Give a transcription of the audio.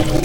you.